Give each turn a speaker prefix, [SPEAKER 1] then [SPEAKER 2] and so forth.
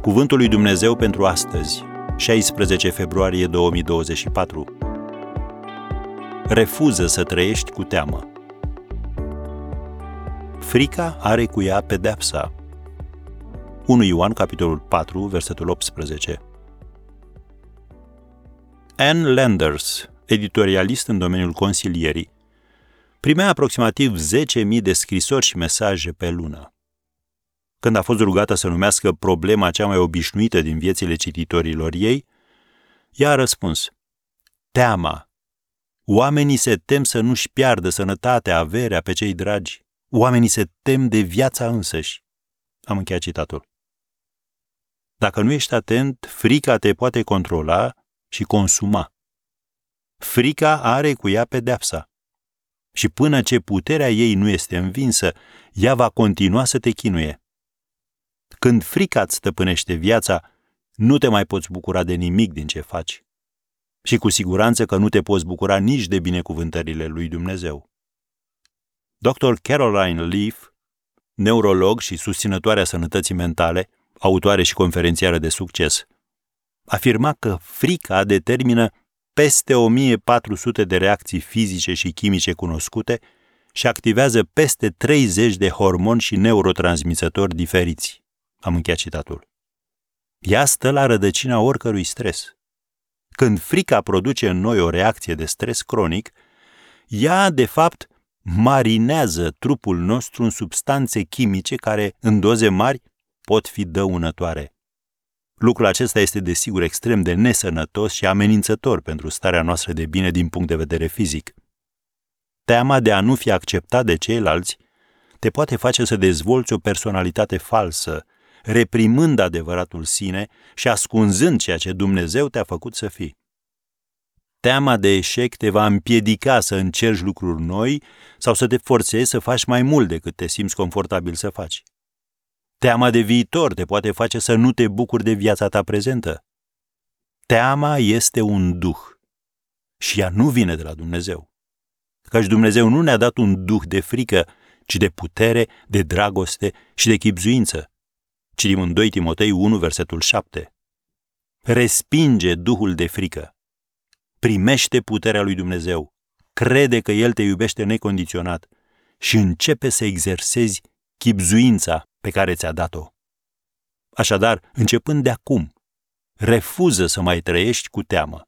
[SPEAKER 1] Cuvântul lui Dumnezeu pentru astăzi, 16 februarie 2024. Refuză să trăiești cu teamă. Frica are cu ea pedepsa. 1 Ioan, capitolul 4, versetul 18. Anne Landers, editorialist în domeniul consilierii, primea aproximativ 10.000 de scrisori și mesaje pe lună. Când a fost rugată să numească problema cea mai obișnuită din viețile cititorilor ei, ea a răspuns, Teama. Oamenii se tem să nu-și piardă sănătatea, averea pe cei dragi. Oamenii se tem de viața însăși. Am încheiat citatul. Dacă nu ești atent, frica te poate controla și consuma. Frica are cu ea pedepsa. Și până ce puterea ei nu este învinsă, ea va continua să te chinuie. Când frica îți stăpânește viața, nu te mai poți bucura de nimic din ce faci. Și cu siguranță că nu te poți bucura nici de binecuvântările lui Dumnezeu. Dr. Caroline Leaf, neurolog și susținătoarea sănătății mentale, autoare și conferențiară de succes, afirma că frica determină peste 1400 de reacții fizice și chimice cunoscute și activează peste 30 de hormoni și neurotransmisători diferiți. Am încheiat citatul. Ea stă la rădăcina oricărui stres. Când frica produce în noi o reacție de stres cronic, ea, de fapt, marinează trupul nostru în substanțe chimice care, în doze mari, pot fi dăunătoare. Lucrul acesta este desigur extrem de nesănătos și amenințător pentru starea noastră de bine din punct de vedere fizic. Teama de a nu fi acceptat de ceilalți te poate face să dezvolți o personalitate falsă, reprimând adevăratul sine și ascunzând ceea ce Dumnezeu te-a făcut să fii. Teama de eșec te va împiedica să încerci lucruri noi sau să te forțezi să faci mai mult decât te simți confortabil să faci. Teama de viitor te poate face să nu te bucuri de viața ta prezentă. Teama este un duh și ea nu vine de la Dumnezeu. Căci Dumnezeu nu ne-a dat un duh de frică, ci de putere, de dragoste și de chipzuință. Citim în 2 Timotei 1, versetul 7. Respinge duhul de frică. Primește puterea lui Dumnezeu. Crede că El te iubește necondiționat și începe să exersezi chipzuința pe care ți-a dat-o. Așadar, începând de acum, refuză să mai trăiești cu teamă.